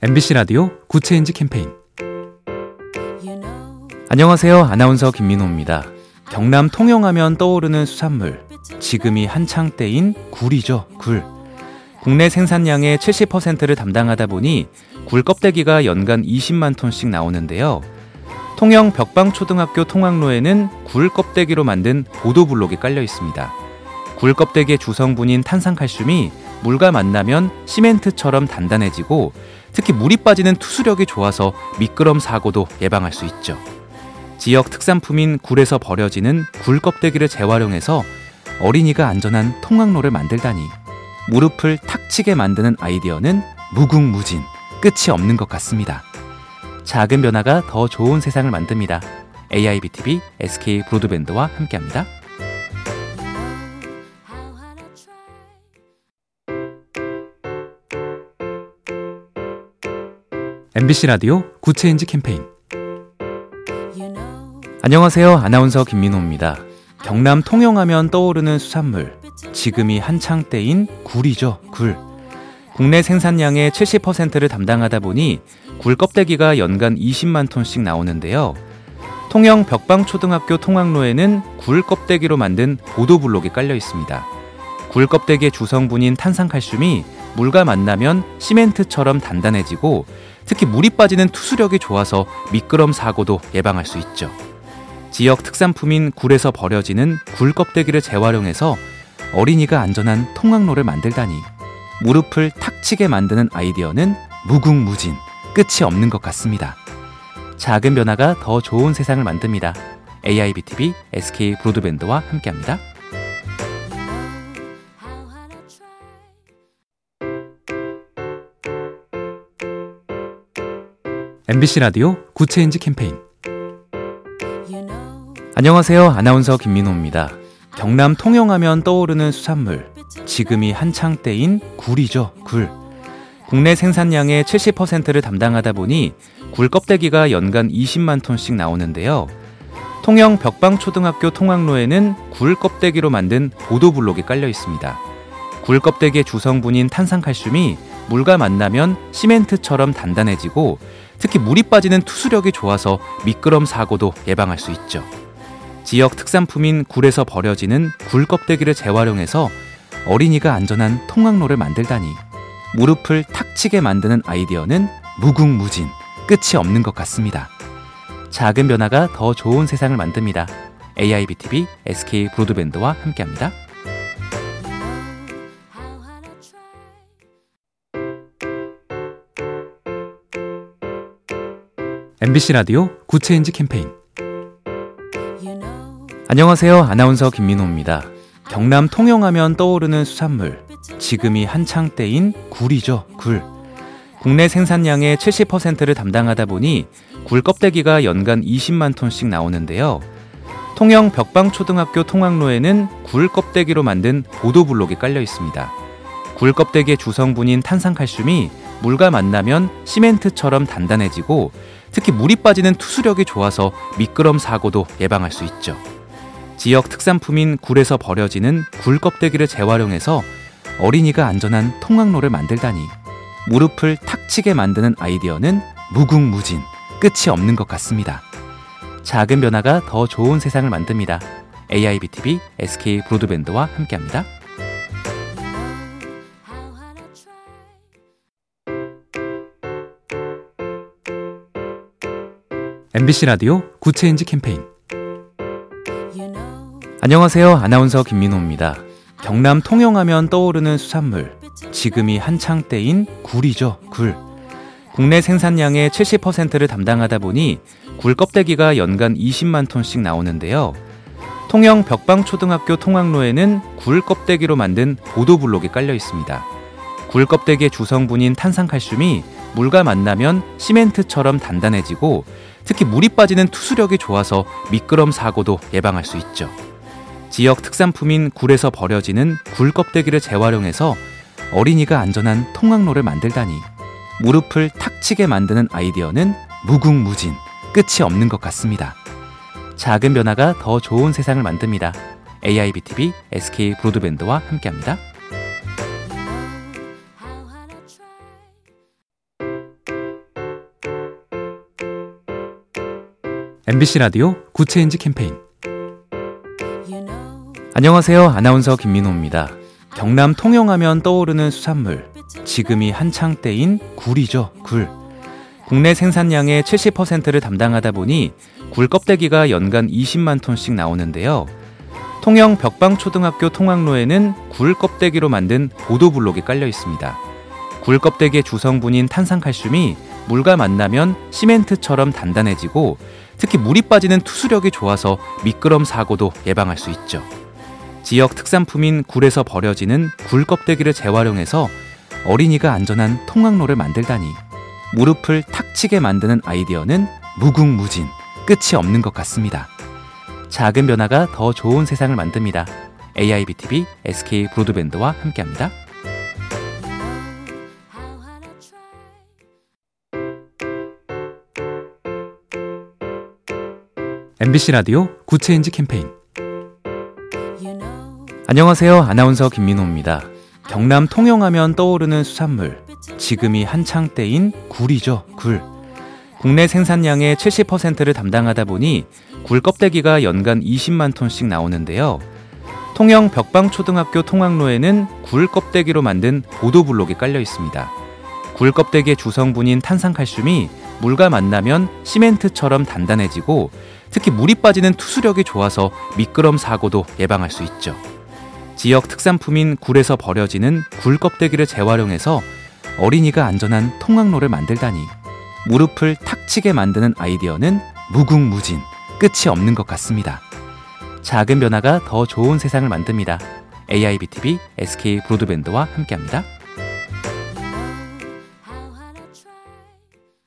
MBC 라디오 Good Change 캠페인 안녕하세요. 아나운서 김민호입니다. 경남 통영하면 떠오르는 수산물. 지금이 한창 때인 굴이죠, 굴. 국내 생산량의 70%를 담당하다 보니 굴 껍데기가 연간 20만 톤씩 나오는데요. 통영 벽방초등학교 통학로에는 굴 껍데기로 만든 보도블록이 깔려 있습니다. 굴 껍데기의 주성분인 탄산칼슘이 물과 만나면 시멘트처럼 단단해지고 특히 물이 빠지는 투수력이 좋아서 미끄럼 사고도 예방할 수 있죠. 지역 특산품인 굴에서 버려지는 굴 껍데기를 재활용해서 어린이가 안전한 통학로를 만들다니 무릎을 탁 치게 만드는 아이디어는 무궁무진 끝이 없는 것 같습니다. 작은 변화가 더 좋은 세상을 만듭니다. AIBTV SK 브로드밴드와 함께합니다. MBC 라디오 Good Change 캠페인 안녕하세요. 아나운서 김민호입니다. 경남 통영하면 떠오르는 수산물. 지금이 한창 때인 굴이죠, 굴. 국내 생산량의 70%를 담당하다 보니 굴 껍데기가 연간 20만 톤씩 나오는데요. 통영 벽방초등학교 통학로에는 굴 껍데기로 만든 보도블록이 깔려 있습니다. 굴 껍데기의 주성분인 탄산칼슘이 물과 만나면 시멘트처럼 단단해지고 특히 물이 빠지는 투수력이 좋아서 미끄럼 사고도 예방할 수 있죠. 지역 특산품인 굴에서 버려지는 굴 껍데기를 재활용해서 어린이가 안전한 통학로를 만들다니 무릎을 탁 치게 만드는 아이디어는 무궁무진 끝이 없는 것 같습니다. 작은 변화가 더 좋은 세상을 만듭니다. AIBTV SK 브로드밴드와 함께합니다. MBC 라디오 Good Change 캠페인 안녕하세요. 아나운서 김민호입니다. 경남 통영하면 떠오르는 수산물. 지금이 한창 때인 굴이죠, 굴. 국내 생산량의 70%를 담당하다 보니 굴 껍데기가 연간 20만 톤씩 나오는데요. 통영 벽방초등학교 통학로에는 굴 껍데기로 만든 보도블록이 깔려 있습니다. 굴 껍데기의 주성분인 탄산칼슘이 물과 만나면 시멘트처럼 단단해지고 특히 물이 빠지는 투수력이 좋아서 미끄럼 사고도 예방할 수 있죠. 지역 특산품인 굴에서 버려지는 굴 껍데기를 재활용해서 어린이가 안전한 통학로를 만들다니 무릎을 탁 치게 만드는 아이디어는 무궁무진 끝이 없는 것 같습니다. 작은 변화가 더 좋은 세상을 만듭니다. AIBTV SK 브로드밴드와 함께합니다. MBC 라디오 Good Change 캠페인 안녕하세요. 아나운서 김민호입니다. 경남 통영하면 떠오르는 수산물. 지금이 한창 때인 굴이죠, 굴. 국내 생산량의 70%를 담당하다 보니 굴 껍데기가 연간 20만 톤씩 나오는데요. 통영 벽방초등학교 통학로에는 굴 껍데기로 만든 보도블록이 깔려 있습니다. 굴 껍데기의 주성분인 탄산칼슘이 물과 만나면 시멘트처럼 단단해지고 특히 물이 빠지는 투수력이 좋아서 미끄럼 사고도 예방할 수 있죠. 지역 특산품인 굴에서 버려지는 굴 껍데기를 재활용해서 어린이가 안전한 통학로를 만들다니 무릎을 탁 치게 만드는 아이디어는 무궁무진 끝이 없는 것 같습니다. 작은 변화가 더 좋은 세상을 만듭니다. AIBTV SK 브로드밴드와 함께합니다. MBC 라디오 Good Change 캠페인 안녕하세요. 아나운서 김민호입니다. 경남 통영하면 떠오르는 수산물. 지금이 한창 때인 굴이죠, 굴. 국내 생산량의 70%를 담당하다 보니 굴 껍데기가 연간 20만 톤씩 나오는데요. 통영 벽방초등학교 통학로에는 굴 껍데기로 만든 보도블록이 깔려 있습니다. 굴 껍데기의 주성분인 탄산칼슘이 물과 만나면 시멘트처럼 단단해지고 특히 물이 빠지는 투수력이 좋아서 미끄럼 사고도 예방할 수 있죠. 지역 특산품인 굴에서 버려지는 굴 껍데기를 재활용해서 어린이가 안전한 통학로를 만들다니 무릎을 탁 치게 만드는 아이디어는 무궁무진 끝이 없는 것 같습니다. 작은 변화가 더 좋은 세상을 만듭니다. AIBTV SK 브로드밴드와 함께합니다. MBC 라디오 Good Change 캠페인 안녕하세요. 아나운서 김민호입니다. 경남 통영하면 떠오르는 수산물. 지금이 한창 때인 굴이죠, 굴. 국내 생산량의 70%를 담당하다 보니 굴 껍데기가 연간 20만 톤씩 나오는데요. 통영 벽방초등학교 통학로에는 굴 껍데기로 만든 보도블록이 깔려 있습니다. 굴 껍데기의 주성분인 탄산칼슘이 물과 만나면 시멘트처럼 단단해지고 특히 물이 빠지는 투수력이 좋아서 미끄럼 사고도 예방할 수 있죠. 지역 특산품인 굴에서 버려지는 굴 껍데기를 재활용해서 어린이가 안전한 통학로를 만들다니 무릎을 탁 치게 만드는 아이디어는 무궁무진 끝이 없는 것 같습니다. 작은 변화가 더 좋은 세상을 만듭니다. AIBTV SK 브로드밴드와 함께합니다. MBC 라디오 Good Change 캠페인 안녕하세요. 아나운서 김민호입니다. 경남 통영하면 떠오르는 수산물. 지금이 한창 때인 굴이죠, 굴. 국내 생산량의 70%를 담당하다 보니 굴 껍데기가 연간 20만 톤씩 나오는데요. 통영 벽방초등학교 통학로에는 굴 껍데기로 만든 보도블록이 깔려 있습니다. 굴 껍데기의 주성분인 탄산칼슘이 물과 만나면 시멘트처럼 단단해지고 특히 물이 빠지는 투수력이 좋아서 미끄럼 사고도 예방할 수 있죠. 지역 특산품인 굴에서 버려지는 굴 껍데기를 재활용해서 어린이가 안전한 통학로를 만들다니 무릎을 탁 치게 만드는 아이디어는 무궁무진 끝이 없는 것 같습니다. 작은 변화가 더 좋은 세상을 만듭니다. AIBTV SK 브로드밴드와 함께합니다.